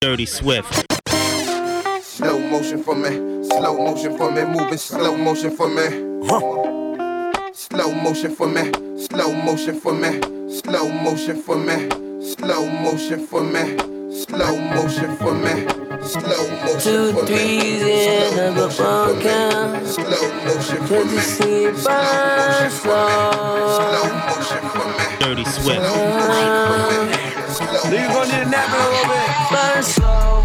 Dirty Swift. Slow motion for me, slow motion for me, moving slow motion for me. Slow motion for me, slow motion for me, slow motion for me, slow motion for me, slow motion for me, slow motion Two for me. threes in the phone count. Slow motion for Could me. you see it Slow burn motion for me. Slow motion for me. slow? motion for me. Dirty Swift. Slow motion for me. Slow You gonna need a nap in a little bit.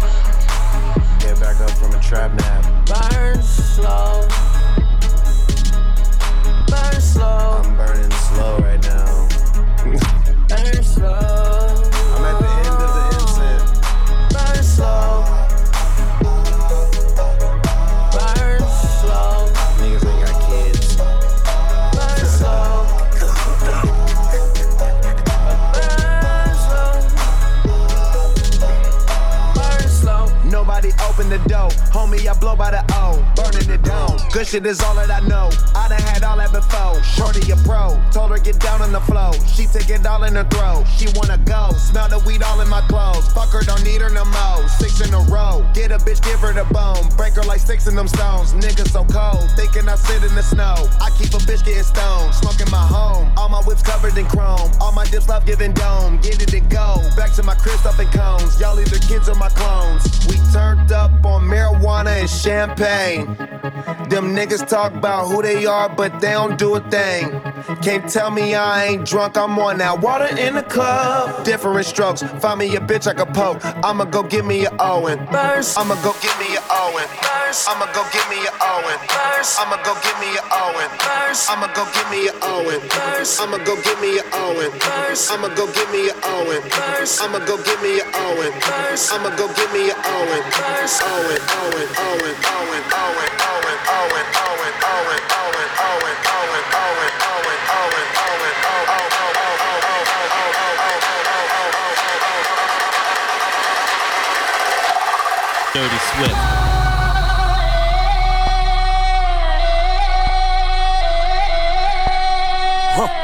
Burn slow, Get back up from a trap nap. burn slow. Burn slow, I'm burning slow Homie, I blow by the O. Good shit is all that I know. I done had all that before. Shorty a pro. Told her get down on the floor. She take it all in her throat. She wanna go. Smell the weed all in my clothes. Fuck her, don't need her no more. Six in a row. Get a bitch, give her the bone. Break her like sticks in them stones. Niggas so cold. Thinking I sit in the snow. I keep a bitch getting stoned. Smoking my home. All my whips covered in chrome. All my dips love giving dome. Get it and go. Back to my crib stuffing cones. Y'all either kids or my clones. We turned up on marijuana and champagne. Them niggas talk about who they are, but they don't do a thing. Can't tell me I ain't drunk, I'm on that water in the club. Different strokes, find me a bitch I can poke. I'ma go give me a Owen. Burn slow. I'ma go give me a Owen. I'ma go give me a Owen. I'ma go give me a Owen. I'ma go give me a Owen. I'ma go give me a Owen. I'ma go give me a Owen. I'ma go give me a Owen. I'ma go give me a Owen. Owen, Owen, Owen, Owen, Owen, Owen, Dirty Swift. We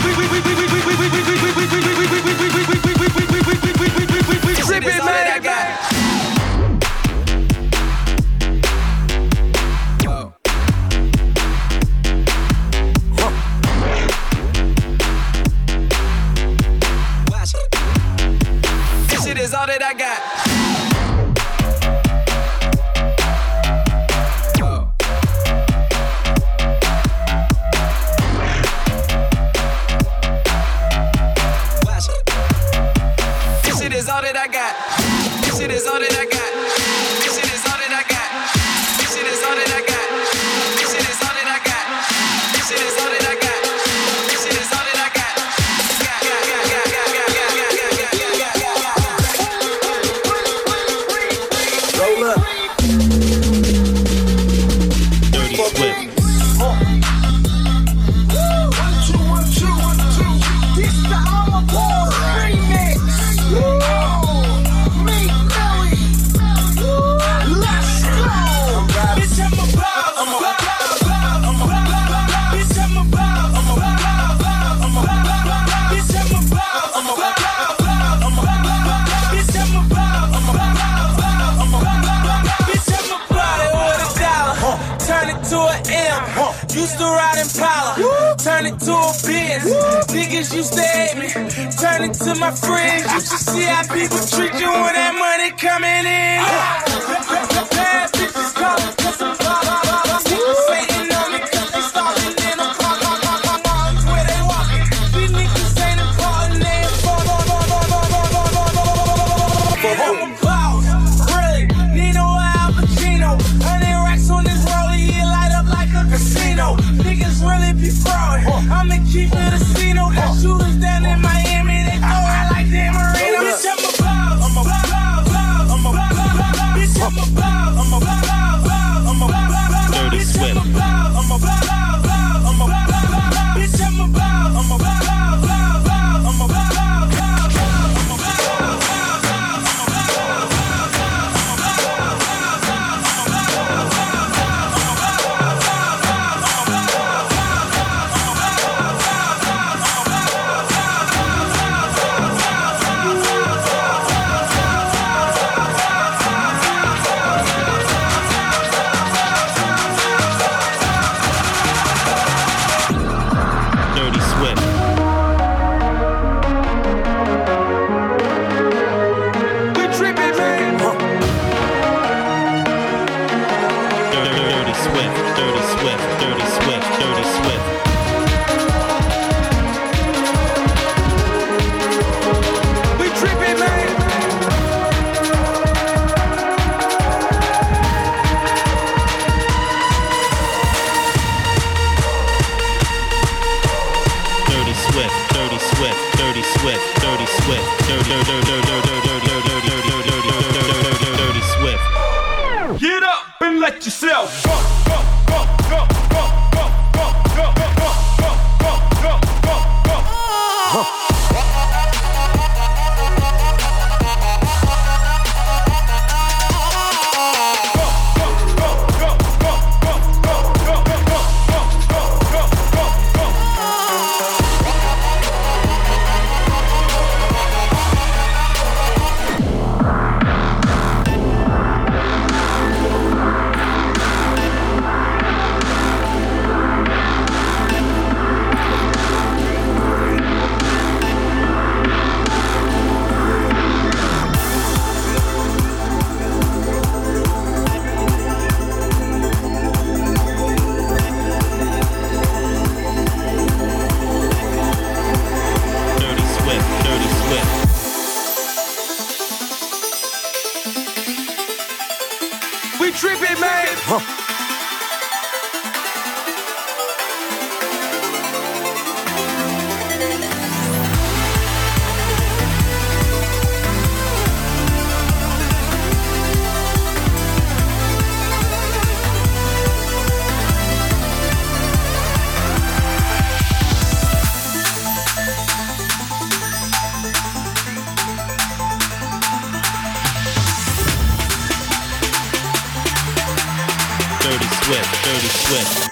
Swift.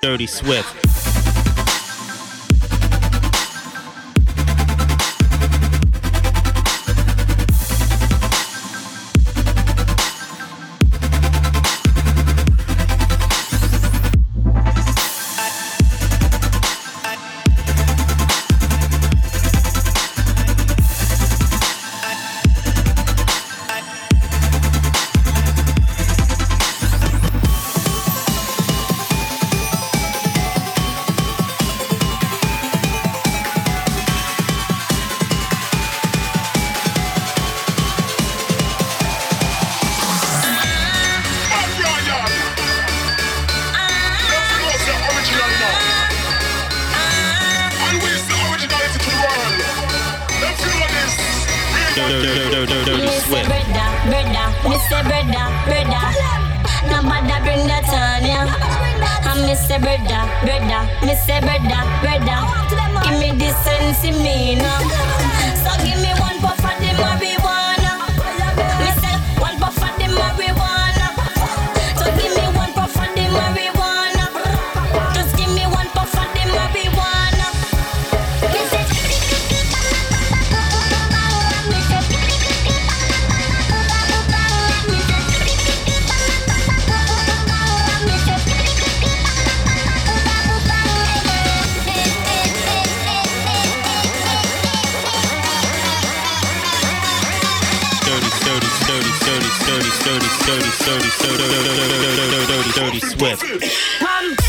Dirty Swift. Dirty, dirty, dirty, dirty, dirty, dirty, dirty, dirty Swift. change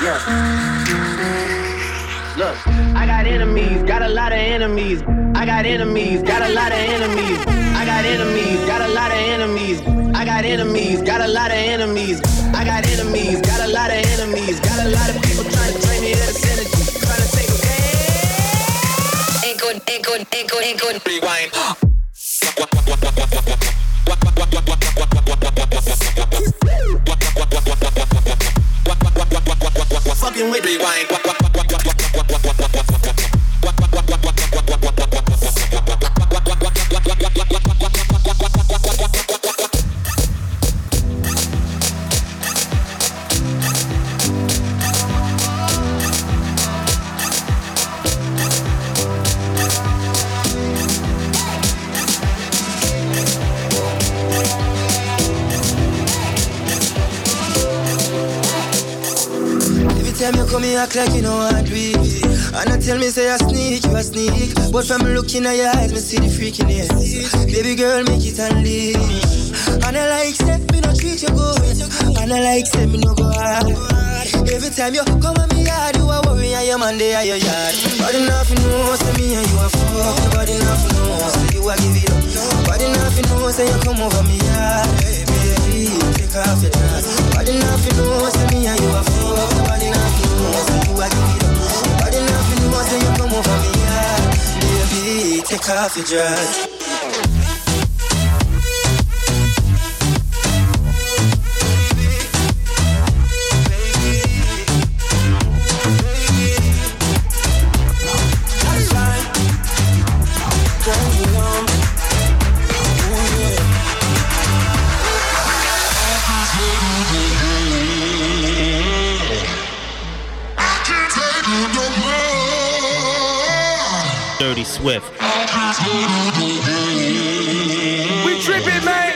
Look, I got enemies, got a lot of enemies. I got enemies, got a lot of enemies. I got enemies, got a lot of enemies. I got enemies, got a lot of enemies. I got enemies, got a lot of enemies. Got a lot of people trying to drain me of this energy. Trying to take away. Ain't good, ain't good, ain't good, ain't good. Rewind. Fucking with Rewind. You here, act like you know what do it. And I tell me, say I sneak, you a sneak. But from looking at your eyes, me see the freakiness. Baby girl, make it unleash. And I like, say, me no treat you good. And I like, say, me no go hard. Every time you come at me yard, you a worry, and your man there at your yard. Body nothing know, say me and you a fuck. Nobody nothing know, say you a give it up. Body nothing know, say you come over me yard. Baby, take off your dress. Body nothing know, say me and you a fuck. Nobody nothing Take off your dress. Dirty Swift. We tripping, man.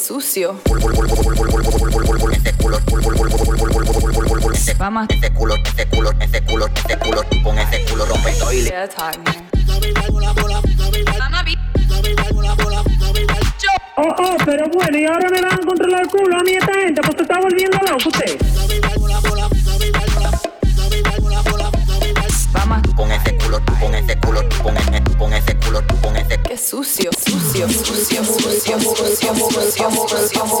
sucio. Vamos. Culo, culo, culo, culo, con este culo rompe oh, oh, pero bueno, y ahora me van a controlar el culo a mí esta gente, pues está volviendo. Vamos. Con este culo, con este culo, con este, con culo, sucio, sucio, sucio, sucio, sucio, sucio, sucio, sucio,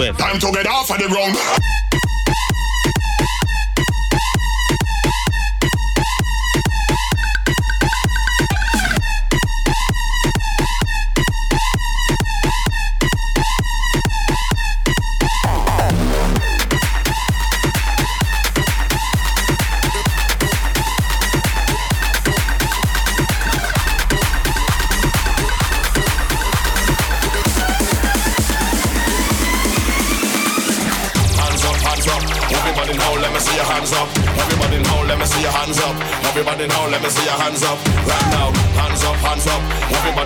with. Time to get off of the ground.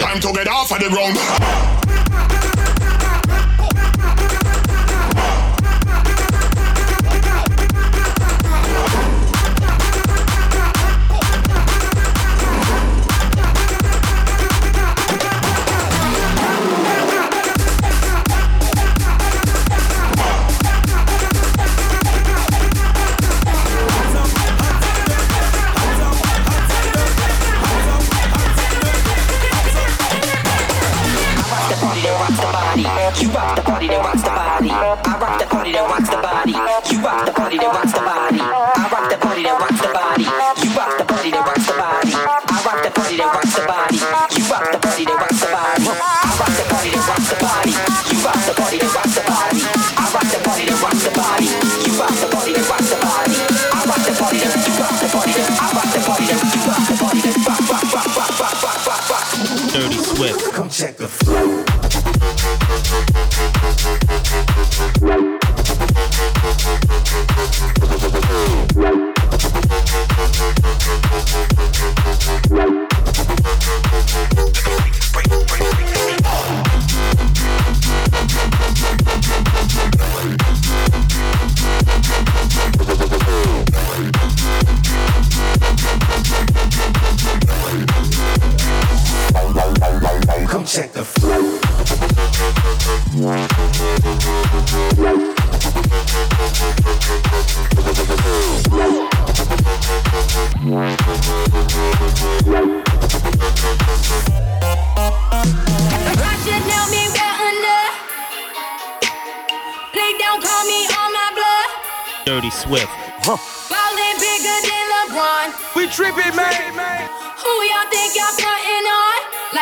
Time to get off of the ground.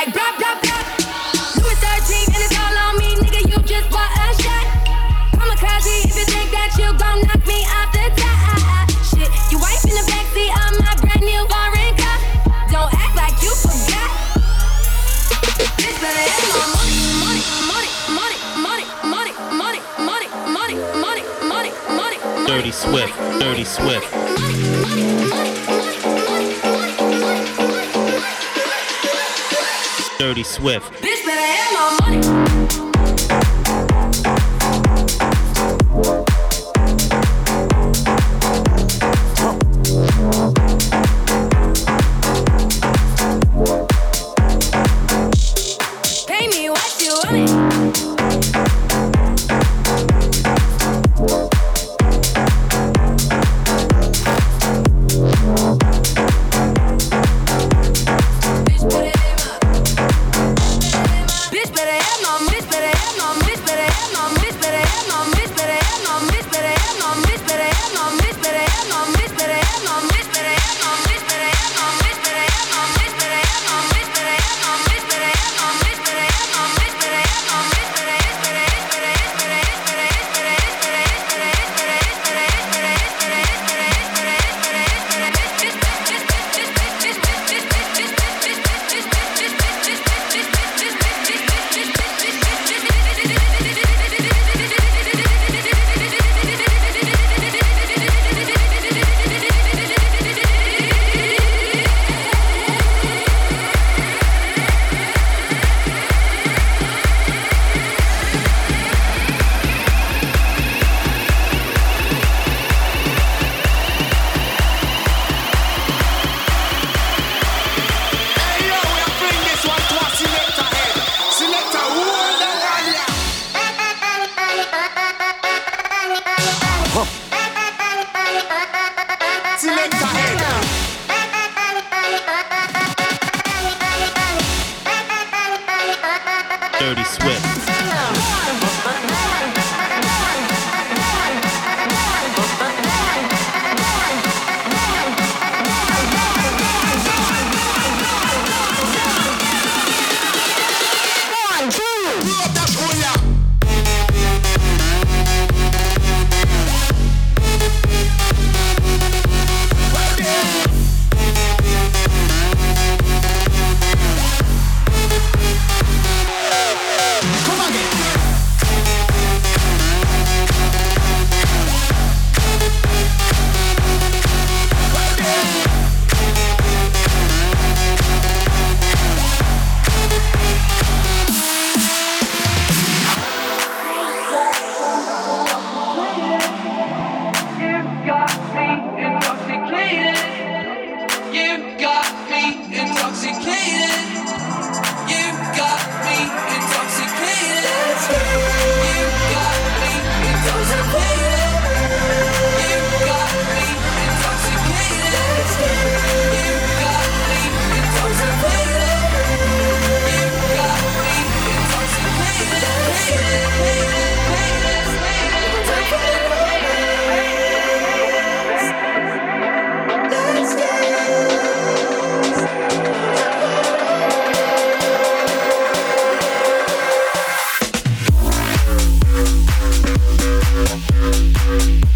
Like blah blah blah. Louis 13 and it's all on me, nigga. You just bought a shot. I'm a crazy if you think that you gon' knock me off the top. Shit, you wife in the backseat of my brand new car. Don't act like you forgot. Bitch better have my money, money, money, money, money, money, money, money, money, money, money, money. Dirty Swift. Dirty Swift. Dirty Swift. Bitch Música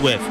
Swift.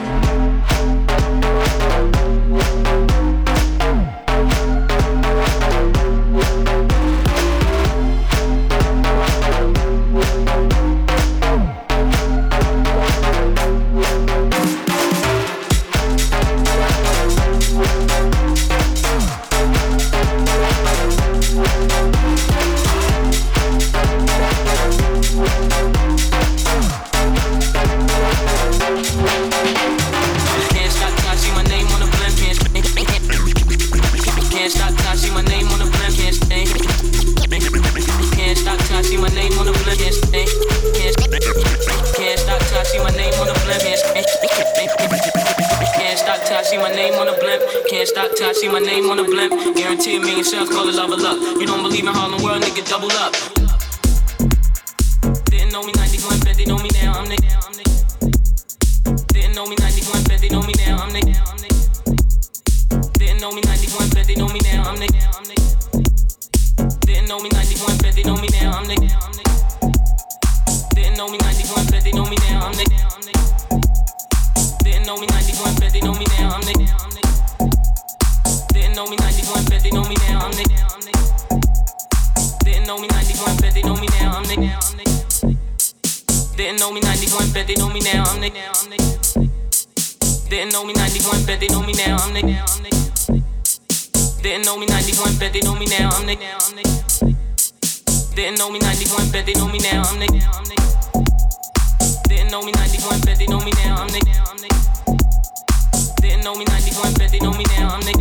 The blimp. Guarantee a million shells, call it love of luck. You don't believe in Harlem World, nigga, double up. Didn't know me 91, bet they know me now. I'm the. Didn't know me 91, bet they know me now. I'm the. Didn't know me 91, bet they know me now. I'm the. Didn't know me 91, bet they know me now. I'm the. Didn't know me 91, bet they know me now. I'm the. Didn't know me 91, bet they know me now. I'm the. Didn't know me 91, bet they know me now. I'm the. Didn't know me 91, bet they know me now. I'm the. Didn't know me 91, bet they know me now. I'm the. Didn't know me 91, bet they know me now. I'm the. Didn't know me 91, bet they know me now. I'm the. Didn't know me 91, bet they know me now. I'm the. Didn't know me 91, bet they know me now. I'm the. Didn't know me 91, bet they know me now. I'm the.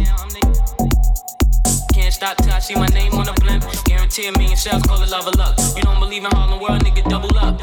Can't stop till I see my name on the blimp. Guarantee a million shells, call it love of luck. You don't believe in Harlem World, nigga, double up.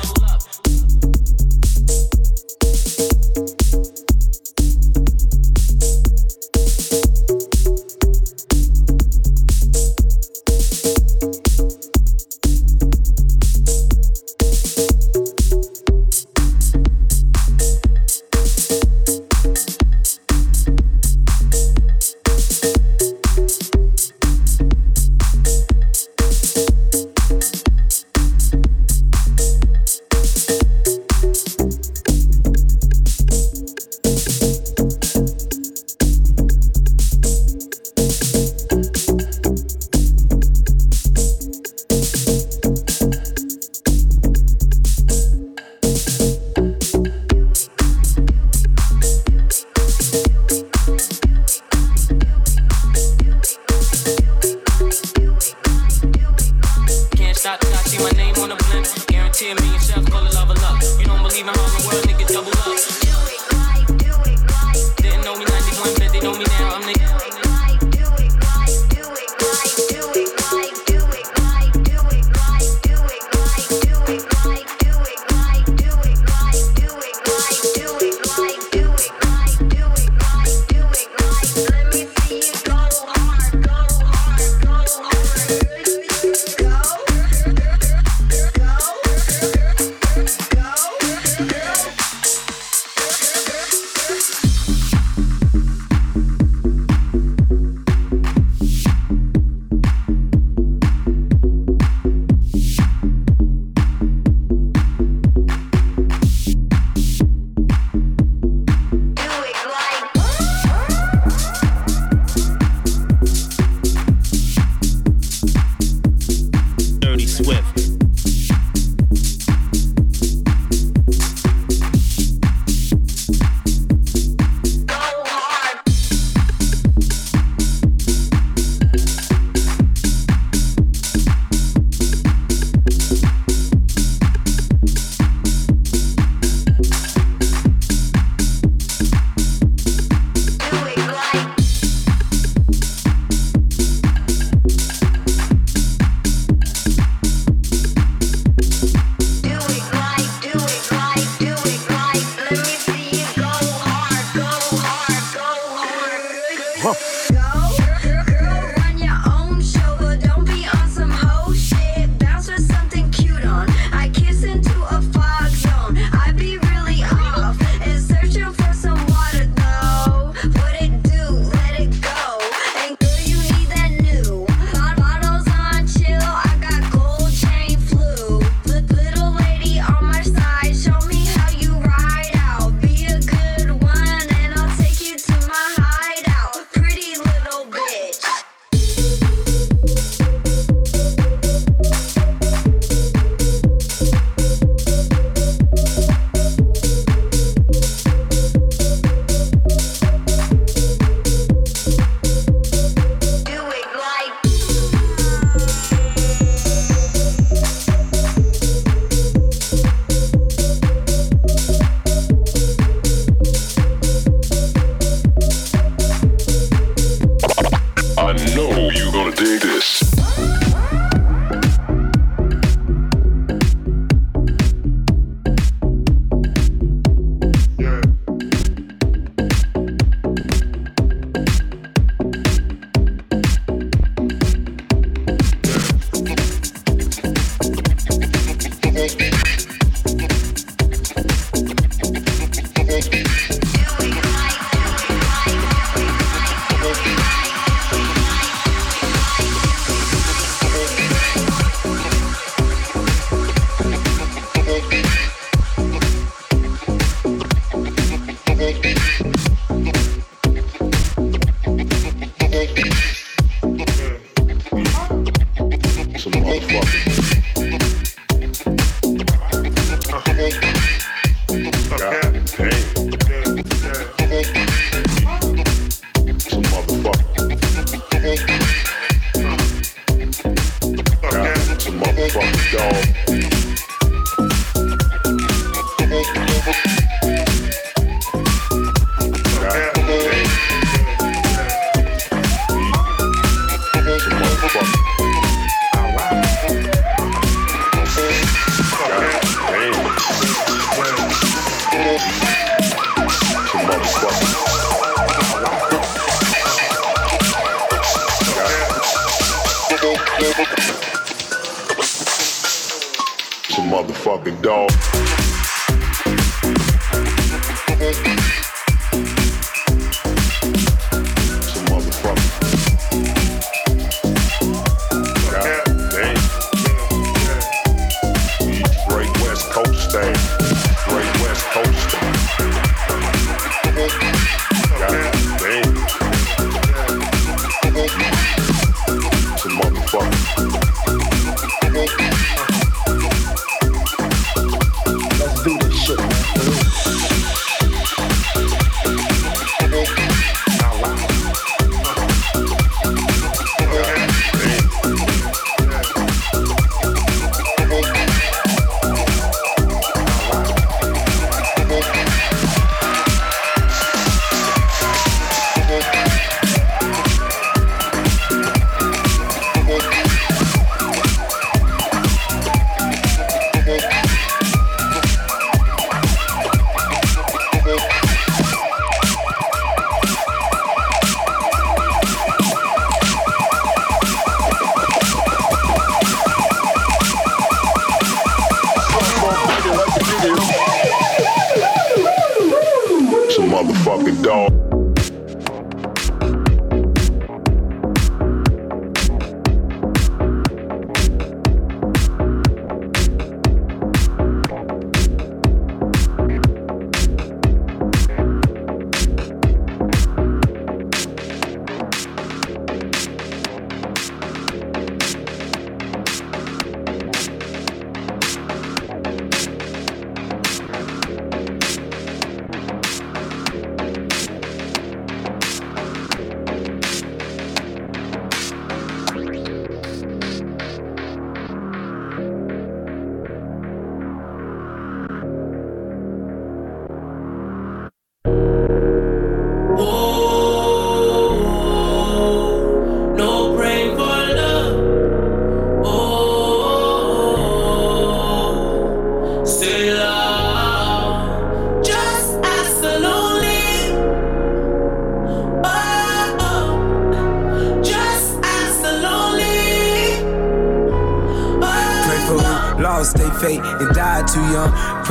Motherfucking dog.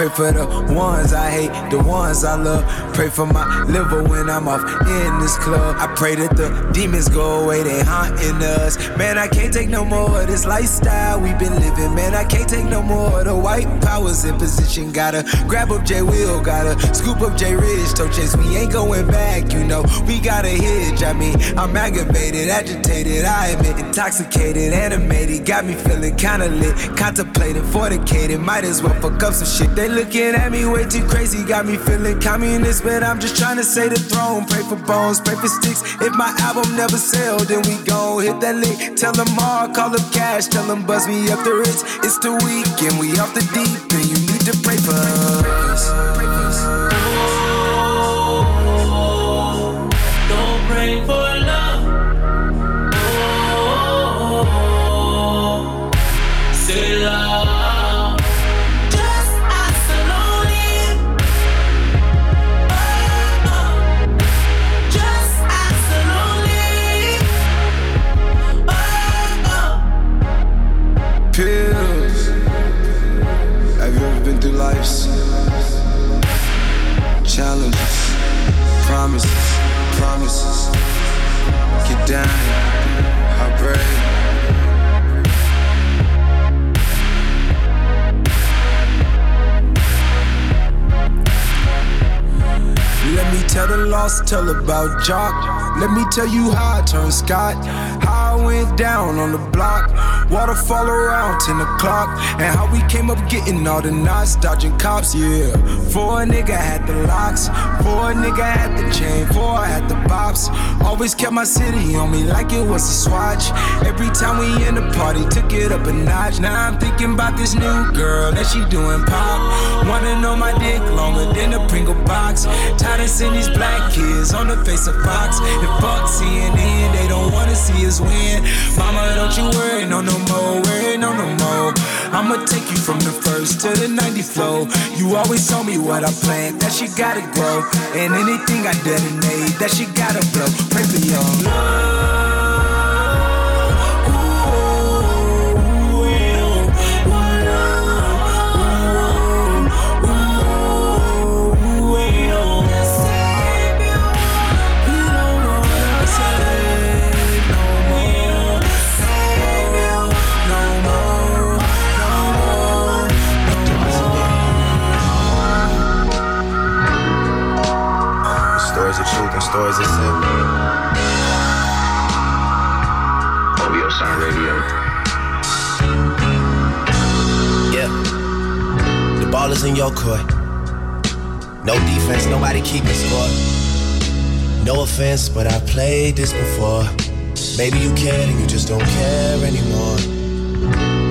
Pray for the ones I hate, the ones I love. Pray for my liver when I'm off in this club. I pray that the demons go away, they haunting us. Man, I can't take no more of this lifestyle we've been living. Man, I can't take no more of the white powers in position. Gotta grab up J Will, gotta scoop up J Rich. Toe chase, we ain't going back, you know. We got a hitch. I mean, I'm aggravated, agitated, I admit, intoxicated, animated. Got me feeling kinda lit, contemplating, fornicated. Might as well fuck up some shit. They looking at me way too crazy, got me feeling communist, but I'm just trying to say the throne. Pray for bones, pray for sticks. If my album never sell, then we gon' hit that lick. Tell them all, call up cash, tell them buzz me up the ritz. It's the weekend, we off the deep, and you need to pray for us. Pray for love. Lost, tell about Jock. Let me tell you how I turned Scott. How I went down on the block. Waterfall around 10 o'clock. And how we came up getting all the knots, dodging cops, yeah. Four nigga had the locks. Four nigga had the chain. Four had the bops. Always kept my city on me like it was a swatch. Every time we in the party, took it up a notch. Now I'm thinking about this new girl that she doing pop. Wanna know my dick longer than a Pringle box. Tired of seeing these black kids on the face of Fox. If fuck CNN, they don't wanna see us win. Mama, don't you worry, no, no more, worry, no, no more. I'ma take you from the first to the 90th flow. You always told me what I plant, that she gotta grow. And anything I detonate, that she gotta blow. Pray for your love. No defense, nobody keeping score. No offense, but I played this before. Maybe you cared and you just don't care anymore.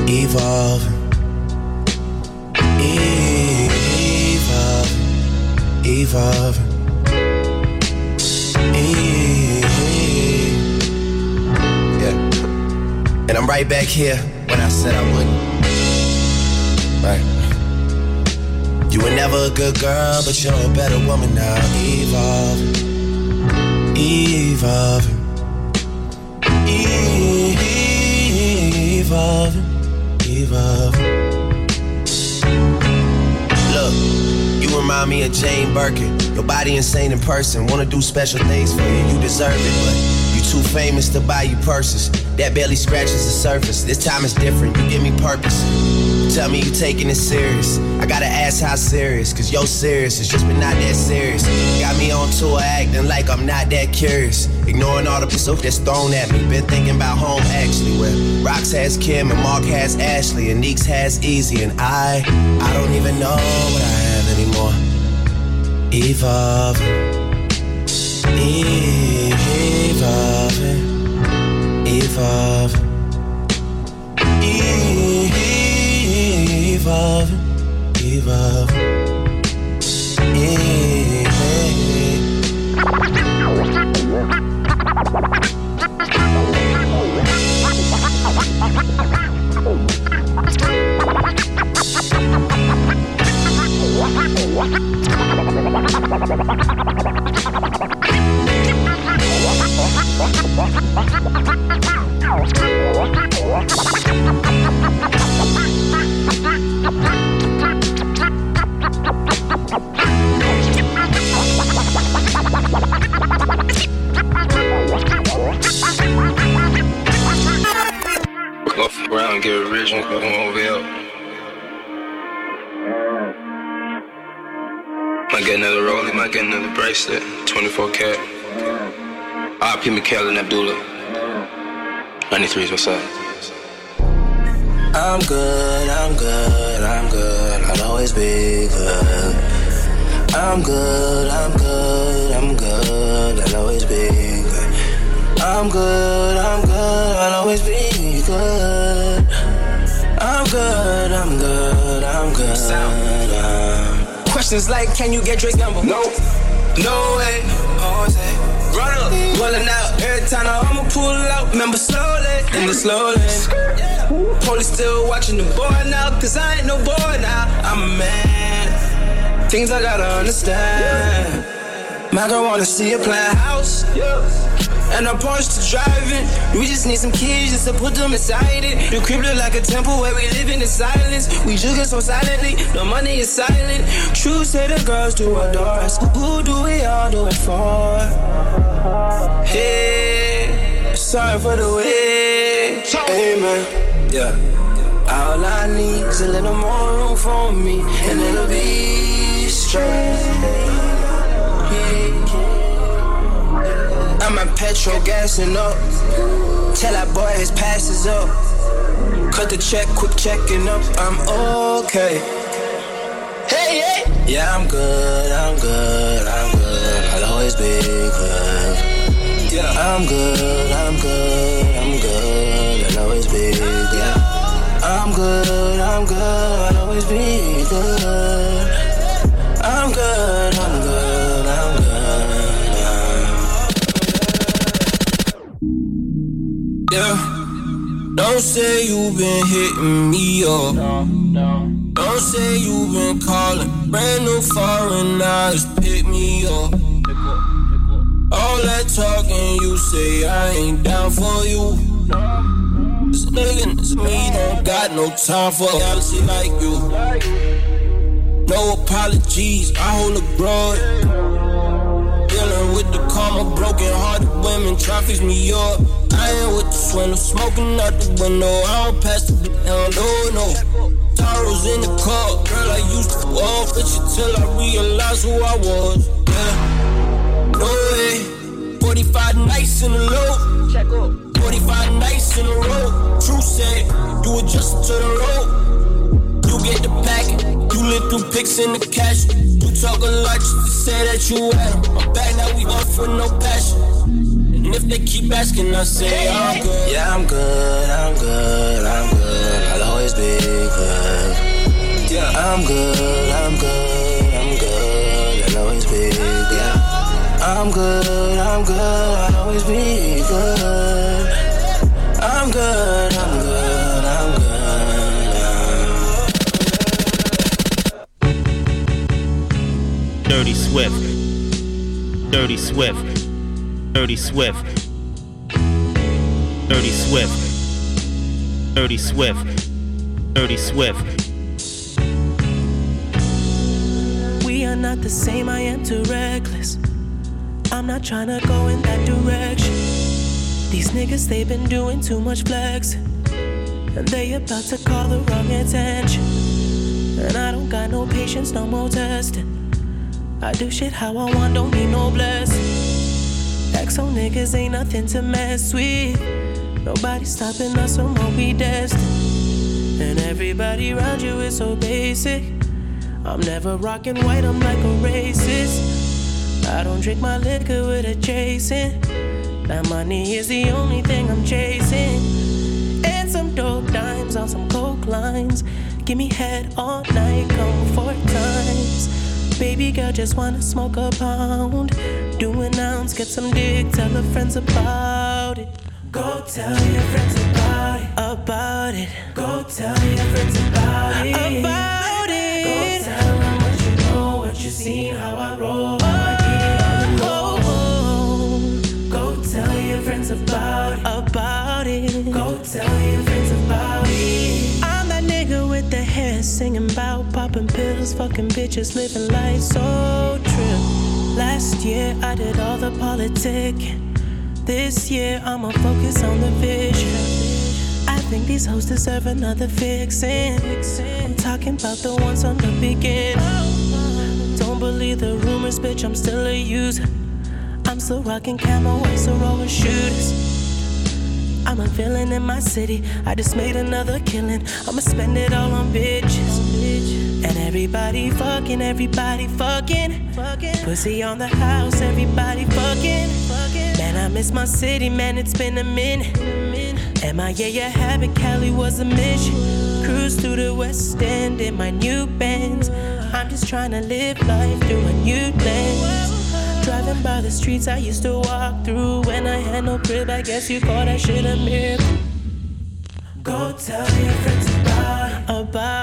Evolve. Evolve. Evolve. Yeah. And I'm right back here when I said I wouldn't. Right. You were never a good girl, but you're a better woman now. Evolve. Evolve. Evolve. Evolve. Look, you remind me of Jane Birkin. Your body insane in person. Wanna do special things for you, you deserve it, but you too famous to buy you purses. That barely scratches the surface. This time it's different. You give me purpose. Tell me you taking it serious. I gotta ask how serious, cause yo serious. It's just been not that serious. Got me on tour acting like I'm not that curious. Ignoring all the pursuit that's thrown at me. Been thinking about home actually, where Rox has Kim and Mark has Ashley and Neeks has Easy and I, I don't even know what I have anymore. Evolving, evolving, evolving, evolving, evolving. Can you get Drake's number? No. No way. Run up, rolling out. Every time I'ma pull out. Remember slowly, in the slow lane. Police still watching the boy now, cause I ain't no boy now. I'm a man. Things I gotta understand. My girl wanna see a plan. And a Porsche to drive in. We just need some keys just to put them inside it. The crib look like a temple where we living in the silence. We jugging so silently, the money is silent. True say the girls do adore us. Who do we all do it for? Hey, sorry for the wait. Amen. Yeah. All I need is a little more room for me, and it'll be straight. I'm on petrol gassing up. Tell that boy his pass is up. Cut the check, quick checking up. I'm okay. Hey, hey. Yeah, I'm good, I'm good, I'm good. I'll always be good. Yeah, I'm good, I'm good, I'm good. I'll always be good. I'm good, I'm good, I'll always be good. I'm good, I'm good, Don't say you've been hitting me up. Don't say you've been calling. Brand new foreign eyes pick me up. All that talking you say I ain't down for you. This nigga, this me don't got no time for a policy like you. No apologies, I hold a grudge. Dealing with the karma, broken hearted women, try fix me up. I ain't with the swindle, smoking out the window. I don't pass the hell no, no. Taro's in the cup, girl, I used to walk with you till I realized who I was. Yeah, no way. 45 nights in a low. Check up. 45 nights in a row. True said, you adjust to the road. You get the packet. You live through pics in the cash. You talk a lot just to say that you at 'em. I'm back now, we off with no passion. And if they keep asking, I say I'm good. Yeah, I'm good, I'm good, I'm good. I'll always be good. Yeah, I'm good, I'm good, I'm good. I'll always be good. I'm good, I'm good, I'll always be good. I'm good, I'm good, I'm good. Dirty Swift. Dirty Swift. Dirty Swift. Dirty Swift. Dirty Swift. Dirty Swift. We are not the same, I am too reckless. I'm not trying to go in that direction. These niggas, they've been doing too much flex. And they about to call the wrong attention. And I don't got no patience, no more testing. I do shit how I want, don't need no blessing. XO niggas ain't nothing to mess with. Nobody stopping us from what we destined. And everybody around you is so basic. I'm never rocking white, I'm like a racist. I don't drink my liquor with a chasing. That money is the only thing I'm chasing. And some dope dimes on some coke lines. Give me head all night, come four times. Baby girl just wanna smoke a pound. Do an ounce, get some dick, tell her friends about it. Go tell your friends about it. About it. Go tell your friends about it. About it. Go tell them what you know, what you seen, how I roll. Oh, oh, oh. Go tell your friends about it. About it. Go tell your friends about it. I'm that nigga with the hair singing fucking bitches, living life so true. Last year I did all the politic. This year I'ma focus on the vision. I think these hoes deserve another fixin'. I'm talking about the ones on the beginning. Don't believe the rumors, bitch, I'm still a user. I'm still rocking camo, white so rolling shooters. I'm a villain in my city. I just made another killing. I'ma spend it all on bitches. And everybody fucking, everybody fucking. Pussy on the house, everybody fucking. Man, I miss my city, man, it's been a minute. MIA, yeah, yeah, habit, Cali was a mission. Cruise through the West End in my new Benz. I'm just trying to live life through a new lens. Driving by the streets I used to walk through when I had no crib. I guess you call that shit a miracle. Go tell your friends about. About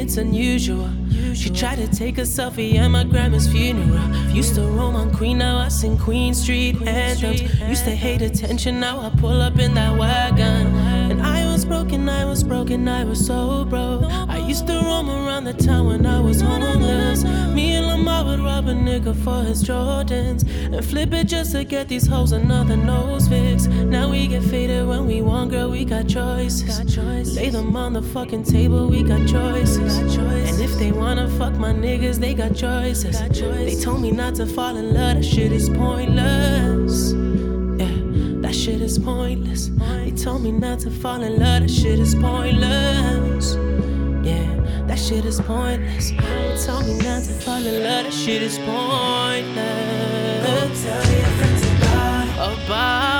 it's unusual. She tried to take a selfie at my grandma's funeral. Used to roam on Queen, now I sing Queen Street anthems. Used to hate attention, now I pull up in that wagon. And I was broken, I was broken, I was so broke. I used to roam around the town when I was homeless. Me and Lamar would rob a nigga for his Jordans and flip it just to get these hoes another nose fix. Now we get faded when we want, girl, we got choices. Lay them on the fucking table, we got choices. And if they wanna fuck my niggas, they got choices. They told me not to fall in love, that shit is pointless. Pointless. They told me not to fall in love, that shit is pointless. Yeah, that shit is pointless. They told me not to fall in love, that shit is pointless. Go tell your friends about. About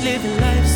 living life